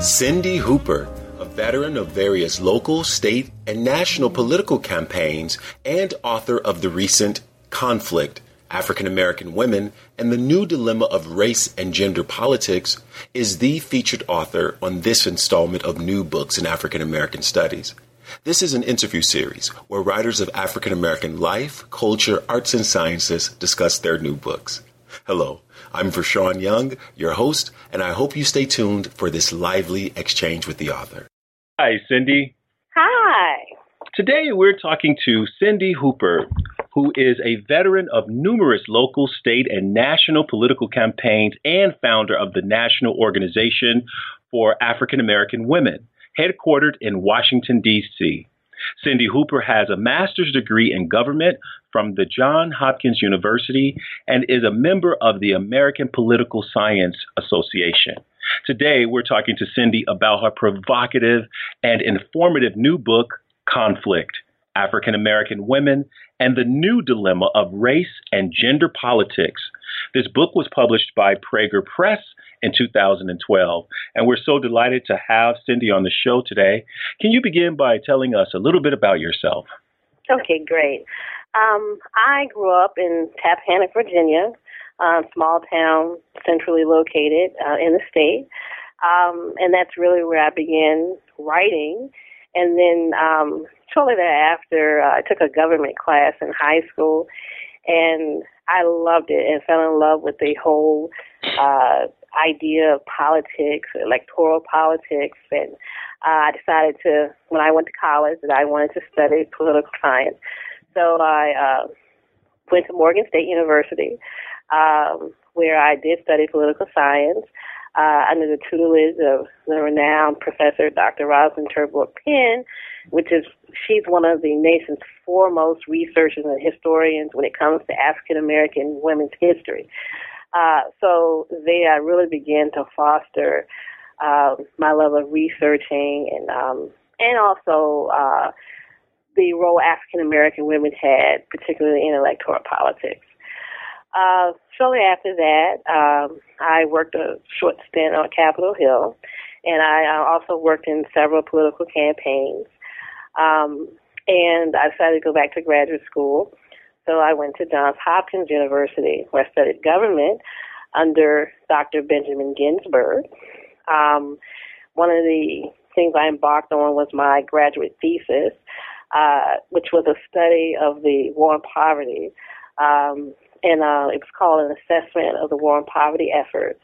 Cindy Hooper, a veteran of various local, state, and national political campaigns, and author of the recent Conflict African American Women and the New Dilemma of Race and Gender Politics, is the featured author on this installment of New Books in African American Studies. This is an interview series where writers of African American life, culture, arts, and sciences discuss their new books. Hello, I'm Vershawn Young, your host, and I hope you stay tuned for this lively exchange with the author. Hi, Cindy. Hi. Today we're talking to Cindy Hooper, who is a veteran of numerous local, state, and national political campaigns and founder of the National Organization for African American Women, headquartered in Washington, D.C. Cindy Hooper has a master's degree in government from the Johns Hopkins University and is a member of the American Political Science Association. Today, we're talking to Cindy about her provocative and informative new book, Conflict African American Women and the New Dilemma of Race and Gender Politics. This book was published by Praeger Press in 2012. And we're so delighted to have Cindy on the show today. Can you begin by telling us a little bit about yourself? Okay, great. Um, I grew up in Tappahannock, Virginia, a small town centrally located uh, in the state. Um, and that's really where I began writing. And then um, shortly thereafter, uh, I took a government class in high school, and I loved it and fell in love with the whole uh, idea of politics, electoral politics, and uh, I decided to, when I went to college, that I wanted to study political science. So I uh, went to Morgan State University, um, where I did study political science uh, under the tutelage of the renowned professor Dr. Rosalind Terborch Penn, which is she's one of the nation's foremost researchers and historians when it comes to African American women's history. Uh, so there, I really began to foster uh, my love of researching and um, and also uh, the role African American women had, particularly in electoral politics. Uh, shortly after that, um, I worked a short stint on Capitol Hill, and I also worked in several political campaigns. Um, and I decided to go back to graduate school. So I went to Johns Hopkins University, where I studied government under Dr. Benjamin Ginsberg. Um, one of the things I embarked on was my graduate thesis, uh, which was a study of the war on poverty. Um, and uh, it was called an assessment of the war on poverty effort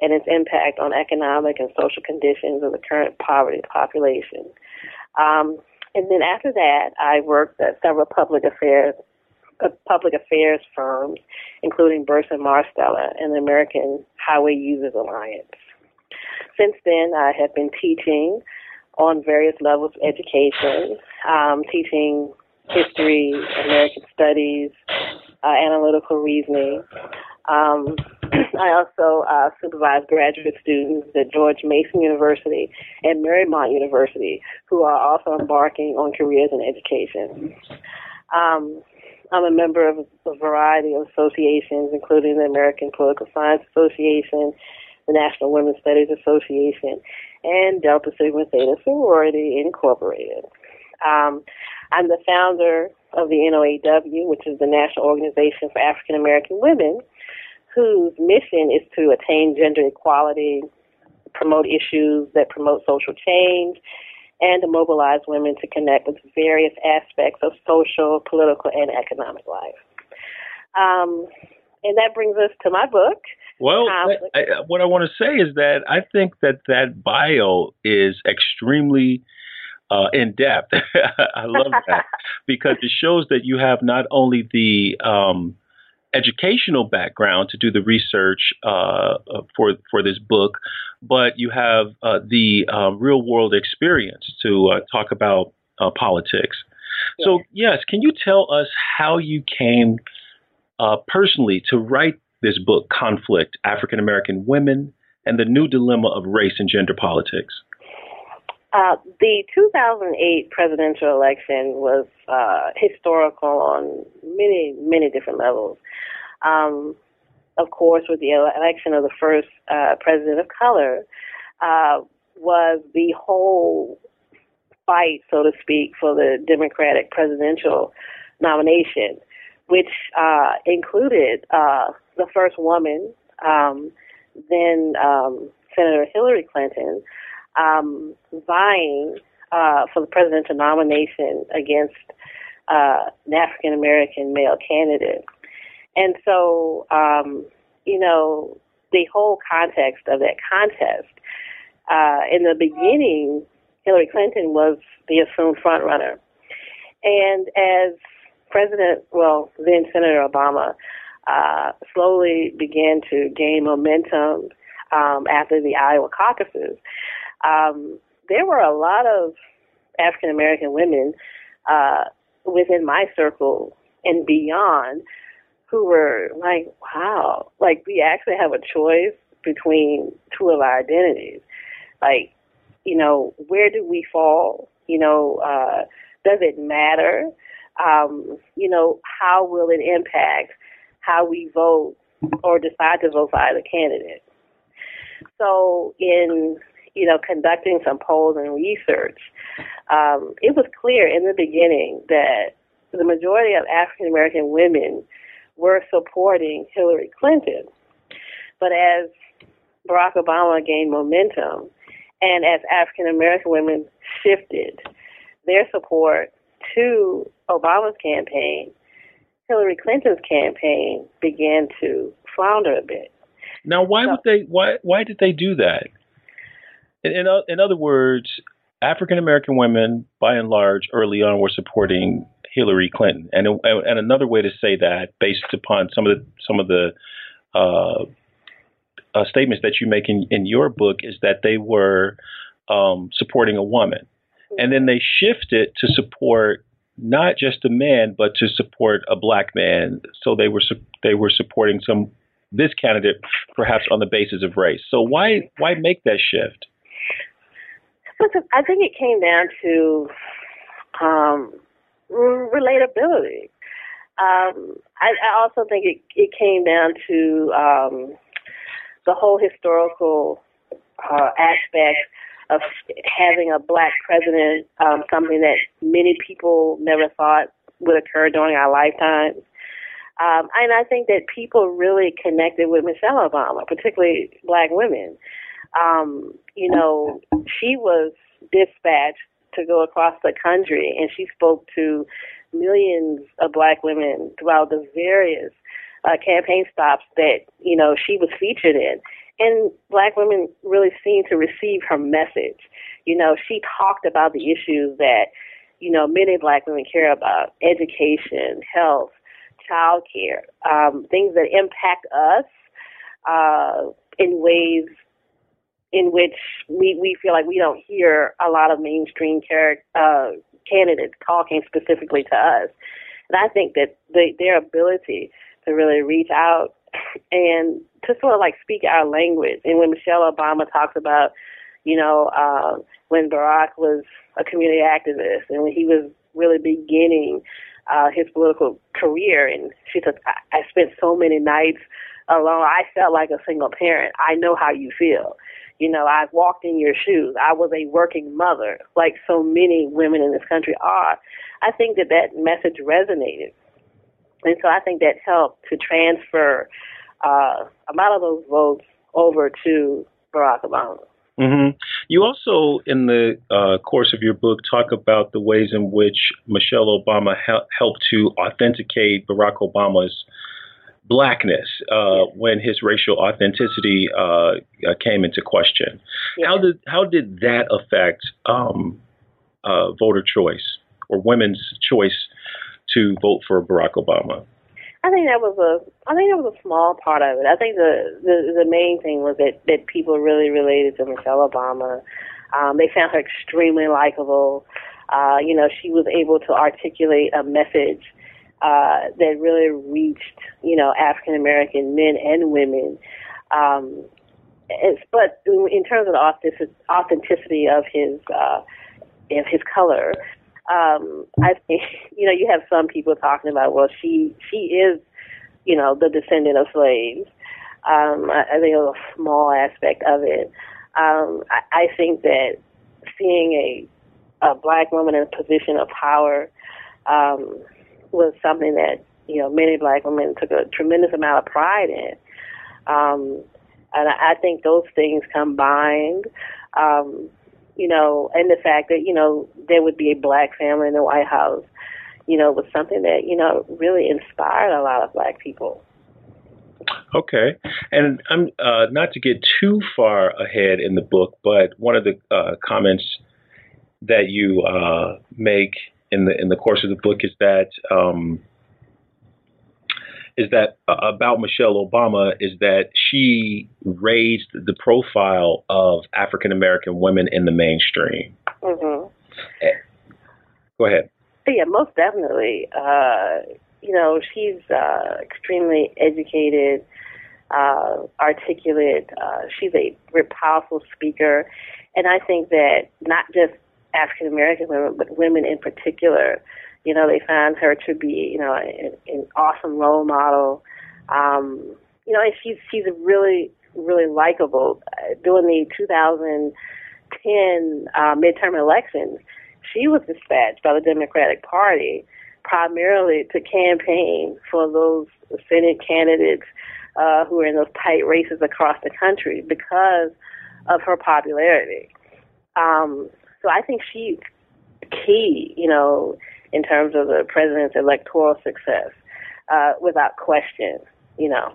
and its impact on economic and social conditions of the current poverty population. Um, and then after that, I worked at several public affairs public affairs firms, including Burson Marsteller and the American Highway Users Alliance. Since then, I have been teaching on various levels of education, um, teaching history, American studies, uh, analytical reasoning. Um, I also uh, supervise graduate students at George Mason University and Marymount University who are also embarking on careers in education. Um, I'm a member of a variety of associations, including the American Political Science Association, the National Women's Studies Association, and Delta Sigma Theta Sorority Incorporated. Um, I'm the founder of the NOAW, which is the National Organization for African American Women, whose mission is to attain gender equality, promote issues that promote social change, and to mobilize women to connect with various aspects of social, political, and economic life. Um, and that brings us to my book. Well, I, I, what I want to say is that I think that that bio is extremely uh, in depth. I love that because it shows that you have not only the um, educational background to do the research uh, for for this book, but you have uh, the um, real world experience to uh, talk about uh, politics. So, yes, can you tell us how you came uh, personally to write this book, Conflict African American Women and the New Dilemma of Race and Gender Politics? Uh, the 2008 presidential election was uh, historical on many, many different levels. Um, of course, with the election of the first uh, president of color, uh, was the whole fight, so to speak, for the Democratic presidential nomination, which uh, included uh, the first woman, um, then um, Senator Hillary Clinton, um, vying uh, for the presidential nomination against uh, an African American male candidate. And so, um, you know, the whole context of that contest, uh, in the beginning, Hillary Clinton was the assumed frontrunner. And as President, well, then Senator Obama, uh, slowly began to gain momentum um, after the Iowa caucuses, um, there were a lot of African American women uh, within my circle and beyond who were like, wow, like we actually have a choice between two of our identities. Like, you know, where do we fall? You know, uh, does it matter? Um, you know, how will it impact how we vote or decide to vote for either candidate? So, in you know, conducting some polls and research, um, it was clear in the beginning that the majority of African American women were supporting Hillary Clinton. But as Barack Obama gained momentum, and as African American women shifted their support to Obama's campaign, Hillary Clinton's campaign began to flounder a bit. Now, why so, would they? Why why did they do that? In, in, in other words, African American women, by and large, early on, were supporting Hillary Clinton. And and another way to say that, based upon some of the some of the uh, uh, statements that you make in, in your book, is that they were um, supporting a woman, and then they shifted to support not just a man, but to support a black man. So they were they were supporting some this candidate perhaps on the basis of race. So why why make that shift? Listen, I think it came down to um, relatability. Um, I, I also think it, it came down to um, the whole historical uh, aspect of having a black president, um, something that many people never thought would occur during our lifetimes. Um, and I think that people really connected with Michelle Obama, particularly black women. Um, you know, she was dispatched to go across the country, and she spoke to millions of black women throughout the various uh, campaign stops that you know she was featured in. And black women really seemed to receive her message. You know, she talked about the issues that you know many black women care about: education, health, child care, um, things that impact us uh, in ways in which we, we feel like we don't hear a lot of mainstream uh, candidates talking specifically to us. And I think that the, their ability to really reach out and to sort of like speak our language. And when Michelle Obama talks about, you know, uh, when Barack was a community activist and when he was really beginning uh, his political career, and she said, I, I spent so many nights alone. I felt like a single parent. I know how you feel. You know, I've walked in your shoes. I was a working mother, like so many women in this country are. I think that that message resonated. And so I think that helped to transfer uh, a lot of those votes over to Barack Obama. Mm-hmm. You also, in the uh, course of your book, talk about the ways in which Michelle Obama hel- helped to authenticate Barack Obama's blackness uh, when his racial authenticity uh, uh, came into question. Yeah. How did how did that affect um, uh, voter choice or women's choice to vote for Barack Obama? I think that was a I think that was a small part of it. I think the the, the main thing was that that people really related to Michelle Obama. Um, they found her extremely likable. Uh, you know, she was able to articulate a message uh, that really reached you know African American men and women. Um, it's, but in terms of the authenticity of his uh, of his color, um, I think you know you have some people talking about well she she is you know the descendant of slaves. Um, I, I think it was a small aspect of it. Um, I, I think that seeing a a black woman in a position of power um, was something that you know many black women took a tremendous amount of pride in. Um, and I, I think those things combined, um, you know, and the fact that, you know, there would be a black family in the White House, you know, was something that, you know, really inspired a lot of black people. Okay, and I'm uh, not to get too far ahead in the book, but one of the uh, comments that you uh, make in the in the course of the book is that um, is that uh, about Michelle Obama is that she raised the profile of African American women in the mainstream. Mm-hmm. Go ahead. Yeah, most definitely. Uh, you know, she's uh, extremely educated, uh, articulate. Uh, she's a very powerful speaker, and I think that not just African American women, but women in particular you know, they found her to be, you know, an, an awesome role model. Um, you know, and she's she's really really likable. Uh, during the 2010 uh, midterm elections, she was dispatched by the Democratic Party primarily to campaign for those Senate candidates uh, who are in those tight races across the country because of her popularity. Um, so I think she's key, you know, in terms of the president's electoral success, uh, without question, you know.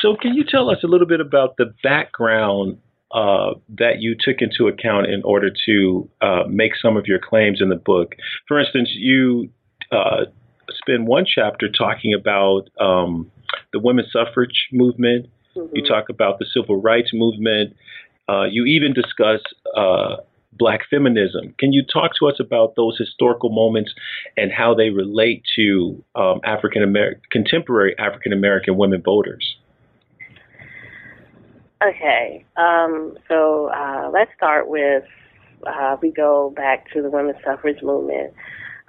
So, can you tell us a little bit about the background uh, that you took into account in order to uh, make some of your claims in the book? For instance, you uh, spend one chapter talking about um, the women's suffrage movement. Mm-hmm. You talk about the civil rights movement. Uh, you even discuss uh, black feminism. Can you talk to us about those historical moments and how they relate to um, African American contemporary African American women voters? Okay, um, so uh, let's start with uh, we go back to the women's suffrage movement.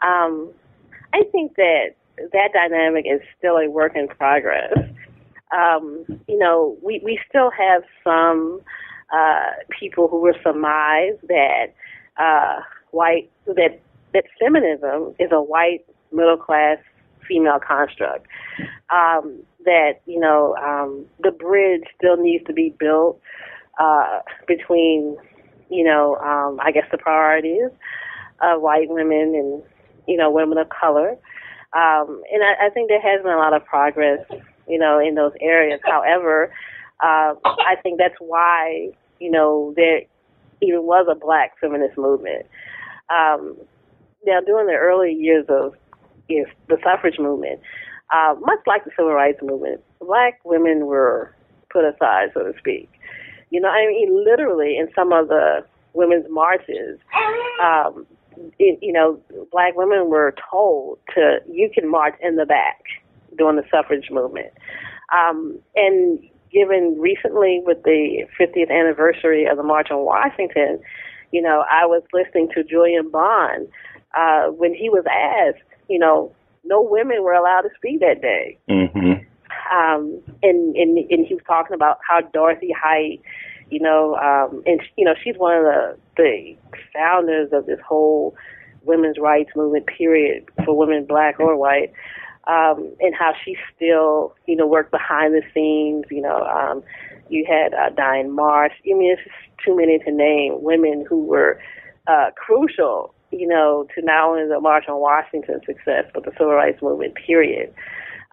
Um, I think that that dynamic is still a work in progress. Um, you know, we, we still have some uh, people who were surmised that uh, white that that feminism is a white middle class female construct. Um, that you know um, the bridge still needs to be built uh, between you know um, I guess the priorities of white women and you know women of color. Um, and I, I think there has been a lot of progress, you know, in those areas. However, uh, I think that's why you know, there even was a black feminist movement. Um, now, during the early years of you know, the suffrage movement, uh, much like the civil rights movement, black women were put aside, so to speak. You know, I mean, literally in some of the women's marches, um, it, you know, black women were told to, you can march in the back during the suffrage movement. Um, and given recently with the 50th anniversary of the March on Washington, you know, I was listening to Julian Bond uh, when he was asked, you know, no women were allowed to speak that day. Mm-hmm. Um, and, and and he was talking about how Dorothy Height, you know, um, and you know, she's one of the the founders of this whole women's rights movement. Period for women, black or white um, and how she still, you know, worked behind the scenes. You know, um, you had uh, Diane Marsh. I mean, it's just too many to name. Women who were uh, crucial, you know, to not only the March on Washington success, but the civil rights movement. Period.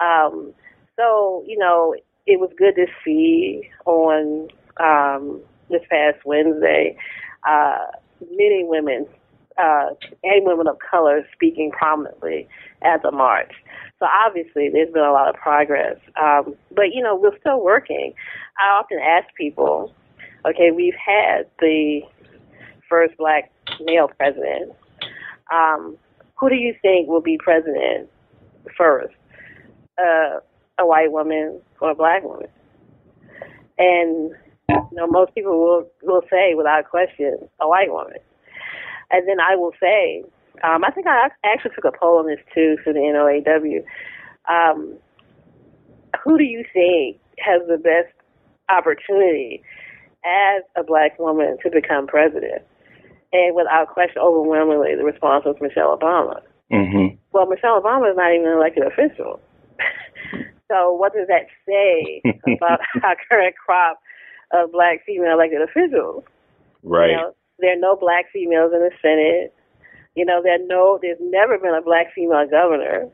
Um, so, you know, it was good to see on um, this past Wednesday uh, many women uh, and women of color speaking prominently at the march. So obviously, there's been a lot of progress. Um, but you know, we're still working. I often ask people, okay, we've had the first black male president. Um, who do you think will be president first? Uh, a white woman or a black woman? And you know, most people will will say without question a white woman. And then I will say, um, I think I actually took a poll on this too for the NOAW. Um, who do you think has the best opportunity as a black woman to become president? And without question, overwhelmingly, the response was Michelle Obama. Mm-hmm. Well, Michelle Obama is not even an elected official. so what does that say about our current crop of black female elected officials? Right. You know, there are no black females in the Senate. You know, there are no, there's never been a black female governor.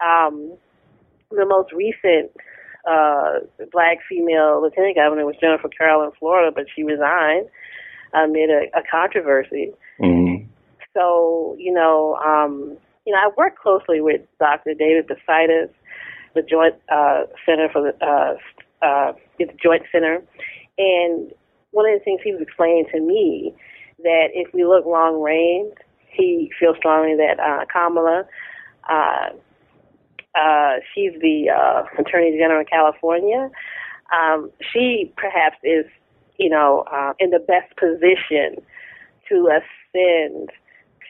Um, the most recent uh, black female lieutenant governor was Jennifer Carroll in Florida, but she resigned amid a, a controversy. Mm-hmm. So, you know, um, you know, I work closely with Dr. David Bositis, the Joint uh, Center for the uh, uh, the Joint Center, and one of the things he was explaining to me that if we look long range, he feels strongly that uh, Kamala, uh, uh, she's the uh, Attorney General of California. Um, she perhaps is, you know, uh, in the best position to ascend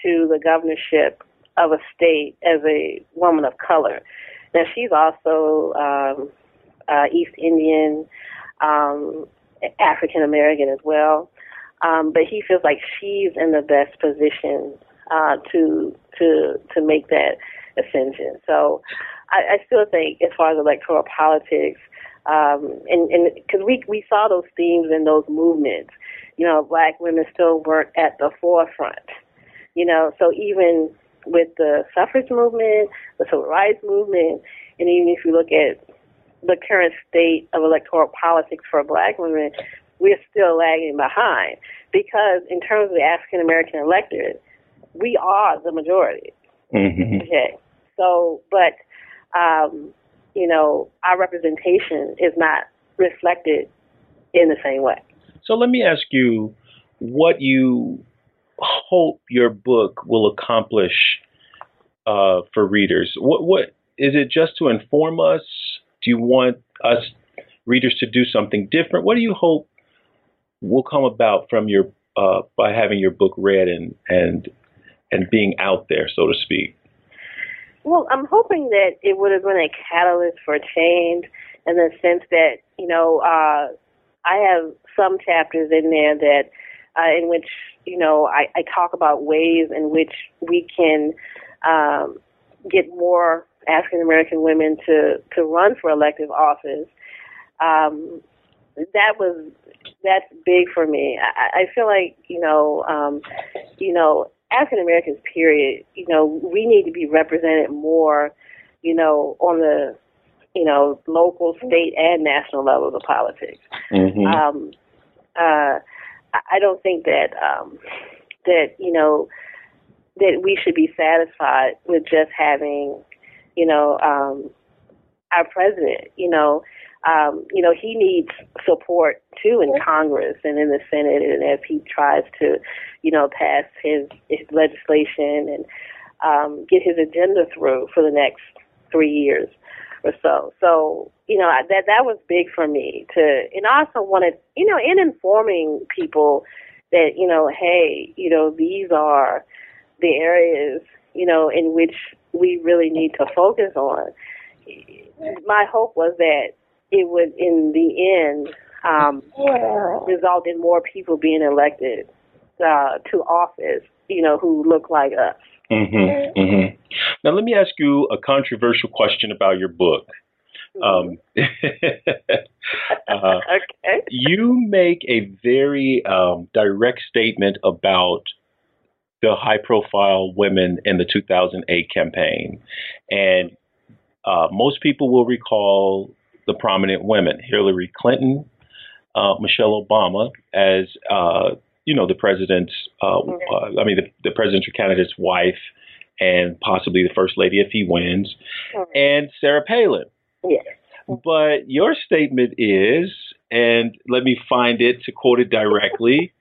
to the governorship of a state as a woman of color. Now, she's also um, uh, East Indian, um, African American as well. Um, but he feels like she's in the best position uh, to to to make that ascension. So I, I still think, as far as electoral politics, um, and because we we saw those themes in those movements, you know, black women still weren't at the forefront. You know, so even with the suffrage movement, the civil rights movement, and even if you look at the current state of electoral politics for black women, we're still lagging behind because in terms of the African American electorate, we are the majority. Mm-hmm. Okay, so but um, you know our representation is not reflected in the same way. So let me ask you what you hope your book will accomplish uh, for readers. What what is it just to inform us? Do you want us readers to do something different? What do you hope will come about from your uh, by having your book read and and and being out there, so to speak? Well, I'm hoping that it would have been a catalyst for change in the sense that you know uh, I have some chapters in there that uh, in which you know I, I talk about ways in which we can um, get more African American women to to run for elective office. Um, that was that's big for me. I, I feel like you know, um, you know, African Americans. Period. You know, we need to be represented more. You know, on the you know local, state, and national levels of politics. Mm-hmm. Um, uh, I don't think that um, that you know that we should be satisfied with just having you know um, our president. You know, um, you know, he needs support too in Congress and in the Senate, and as he tries to, you know, pass his, his legislation and um, get his agenda through for the next three years or so. So, you know, that that was big for me to, and also wanted, you know, in informing people that, you know, hey, you know, these are the areas, you know, in which we really need to focus on. My hope was that it would, in the end, um, result in more people being elected uh, to office, you know, who look like us. Mm-hmm, mm-hmm. Now, let me ask you a controversial question about your book. Um, uh, okay. You make a very um, direct statement about the high profile women in the 2008 campaign. And uh, most people will recall the prominent women Hillary Clinton, uh, Michelle Obama, as uh, you know, the president's, uh, I mean, the, the presidential candidate's wife and possibly the first lady if he wins, and Sarah Palin. Yes. But your statement is, and let me find it to quote it directly.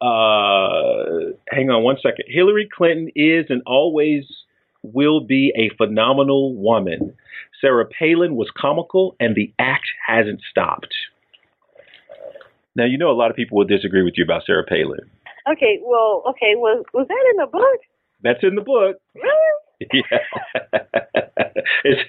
Uh, hang on one second. Hillary Clinton is and always will be a phenomenal woman. Sarah Palin was comical, and the act hasn't stopped. Now, you know a lot of people will disagree with you about Sarah Palin. Okay, well, okay, was was that in the book? That's in the book. Really? Yeah. it's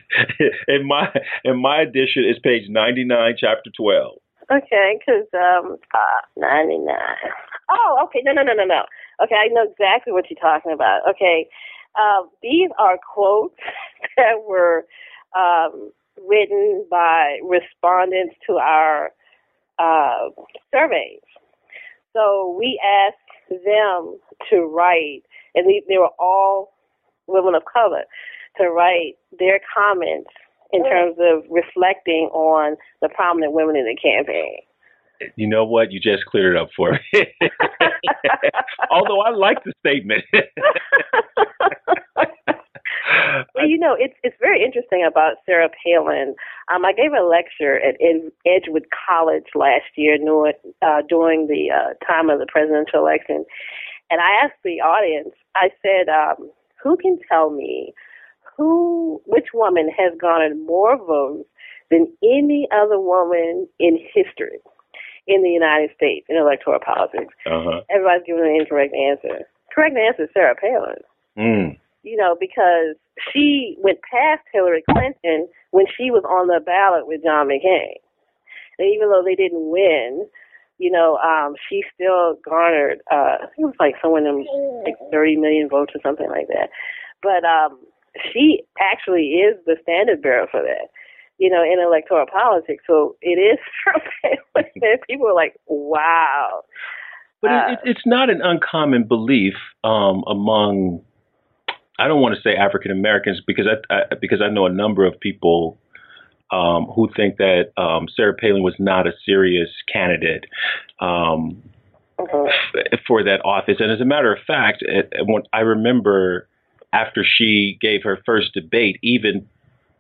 in my in my edition it's page 99 chapter 12. Okay, because um, uh, ninety nine. Oh, okay. No, no, no, no, no. Okay, I know exactly what you're talking about. Okay, uh, these are quotes that were um, written by respondents to our uh, surveys. So we asked them to write, and they, they were all women of color, to write their comments in terms of reflecting on the prominent women in the campaign. You know what? You just cleared it up for me. Although I like the statement. well, you know, it's it's very interesting about Sarah Palin. Um, I gave a lecture at Ed, Edgewood College last year during, uh, during the uh, time of the presidential election, and I asked the audience. I said, um, "Who can tell me who, which woman has garnered more votes than any other woman in history in the United States in electoral politics?" Uh-huh. Everybody's giving an incorrect answer. Correct answer is Sarah Palin Mm. you know, because she went past Hillary Clinton when she was on the ballot with John McCain. And even though they didn't win, you know, um, she still garnered uh it was like someone in like thirty million votes or something like that. But um she actually is the standard bearer for that. You know, in electoral politics. So it is people are like, Wow. But Uh, it, it, it's not an uncommon belief um, among, I don't want to say African Americans because I, I because I know a number of people um, who think that um, Sarah Palin was not a serious candidate um, f- for that office. And as a matter of fact, it, it- when I remember after she gave her first debate, even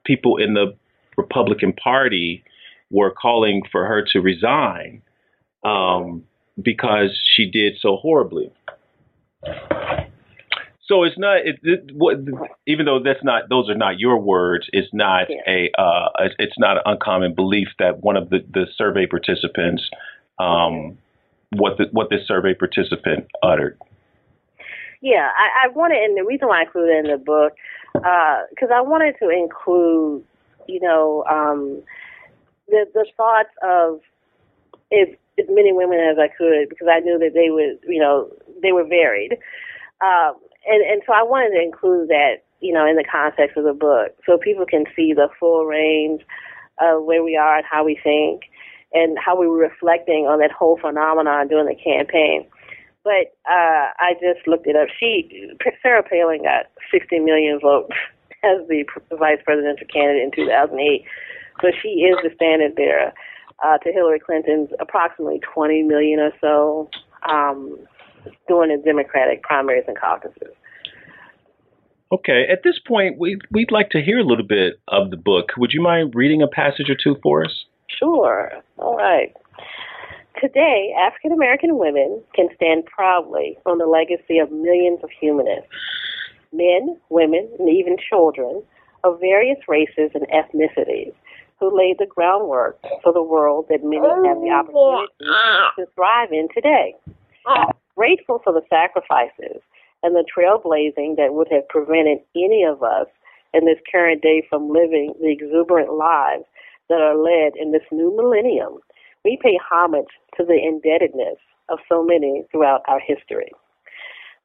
people in the Republican Party were calling for her to resign um, because she did so horribly. So it's not it, it, what even though that's not those are not your words. It's not Yeah. a uh, it's- not an uncommon belief that one of the, the survey participants um, what the, what this survey participant uttered. Yeah, I, I wanted, and the reason why I included it in the book, because I wanted to include, you know, um, the the thoughts of as, as many women as I could, because I knew that they would, you know, they were varied, um, and and so I wanted to include that, you know, in the context of the book, so people can see the full range of where we are and how we think, and how we were reflecting on that whole phenomenon during the campaign. But uh, I just looked it up. She, Sarah Palin, got 60 million votes as the vice presidential candidate in 2008. So she is the standard bearer uh, to Hillary Clinton's approximately 20 million or so um, during the Democratic primaries and caucuses. Okay, at this point, we we'd like to hear a little bit of the book. Would you mind reading a passage or two for us? Sure. All right. Today, African American women can stand proudly on the legacy of millions of humanists, men, women, and even children of various races and ethnicities who laid the groundwork for the world that many have the oh, opportunity to thrive in today. Grateful for the sacrifices and the trailblazing that would have prevented any of us in this current day from living the exuberant lives that are led in this new millennium, we pay homage to the indebtedness of so many throughout our history.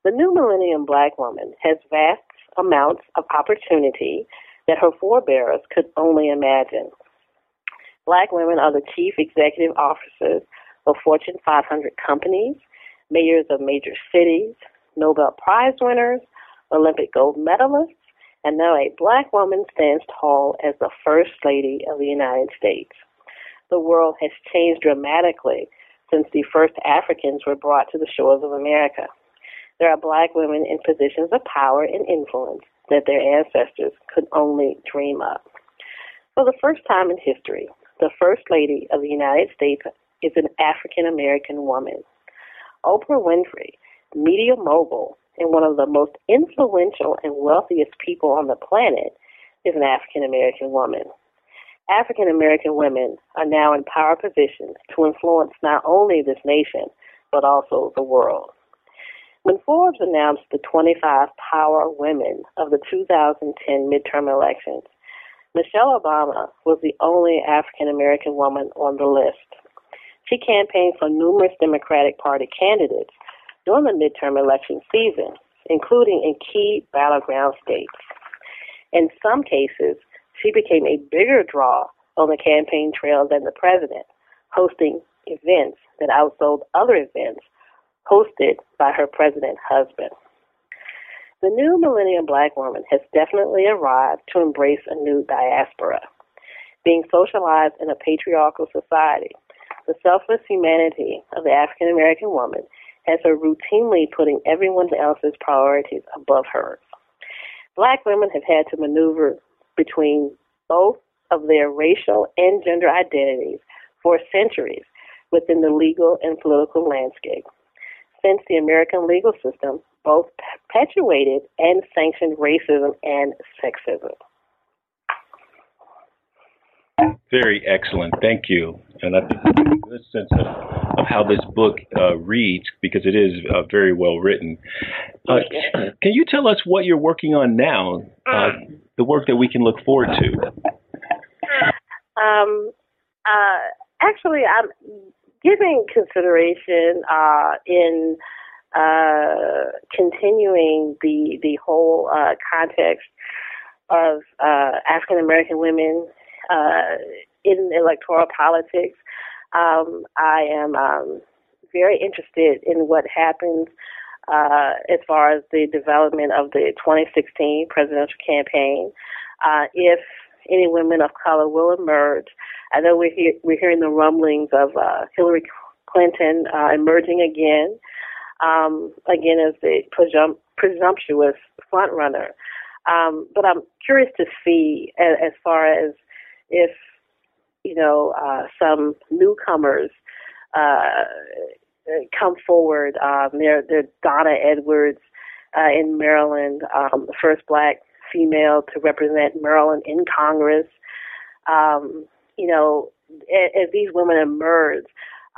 The new millennium black woman has vast amounts of opportunity that her forebears could only imagine. Black women are the chief executive officers of Fortune 500 companies, mayors of major cities, Nobel Prize winners, Olympic gold medalists, and now a black woman stands tall as the First Lady of the United States. The world has changed dramatically since the first Africans were brought to the shores of America. There are black women in positions of power and influence that their ancestors could only dream of. For the first time in history, the First Lady of the United States is an African American woman. Oprah Winfrey, media mogul and one of the most influential and wealthiest people on the planet, is an African American woman. African American women are now in power positions to influence not only this nation, but also the world. When Forbes announced the 25 power women of the 2010 midterm elections, Michelle Obama was the only African American woman on the list. She campaigned for numerous Democratic Party candidates during the midterm election season, including in key battleground states. In some cases, she became a bigger draw on the campaign trail than the president, hosting events that outsold other events hosted by her president husband. The new millennium black woman has definitely arrived to embrace a new diaspora. Being socialized in a patriarchal society, the selfless humanity of the African American woman has her routinely putting everyone else's priorities above hers. Black women have had to maneuver between both of their racial and gender identities for centuries within the legal and political landscape. Since the American legal system both perpetuated and sanctioned racism and sexism. Very excellent. Thank you. And I think a good sense of, of how this book uh, reads because it is uh, very well written. Uh, can you tell us what you're working on now? Uh, the work that we can look forward to. Um, uh, actually, I'm giving consideration uh, in continuing the the whole context of African American women uh, in electoral politics. Um, I am um, very interested in what happens uh, as far as the development of the 2016 presidential campaign. Uh, if any women of color will emerge, I know we're, hear, we're hearing the rumblings of uh, Hillary Clinton uh, emerging again, um, again as the presum- presumptuous frontrunner. Um, but I'm curious to see, as, as far as if you know uh, some newcomers uh, come forward. Um, they're, they're Donna Edwards uh, in Maryland, um, the first black female to represent Maryland in Congress. Um, you know, as, these women emerge,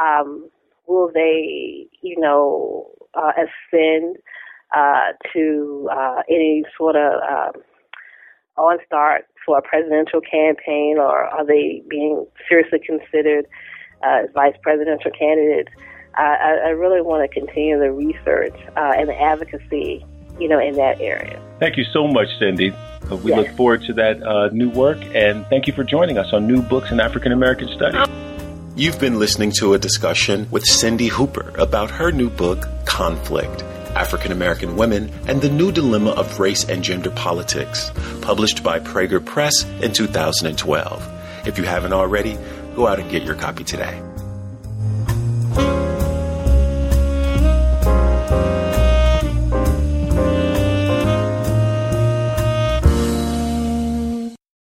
um, will they, you know, uh, ascend uh, to uh, any sort of um, on start for a presidential campaign, or are they being seriously considered uh, as vice presidential candidates? I, I, really want to continue the research uh, and the advocacy, you know, in that area. Thank you so much, Cindy. Uh, we yes. look forward to that uh, new work, and thank you for joining us on New Books in African American Studies. You've been listening to a discussion with Cindy Hooper about her new book, Conflict African American Women and the New Dilemma of Race and Gender Politics, published by Praeger Press in 2012. If you haven't already, go out and get your copy today.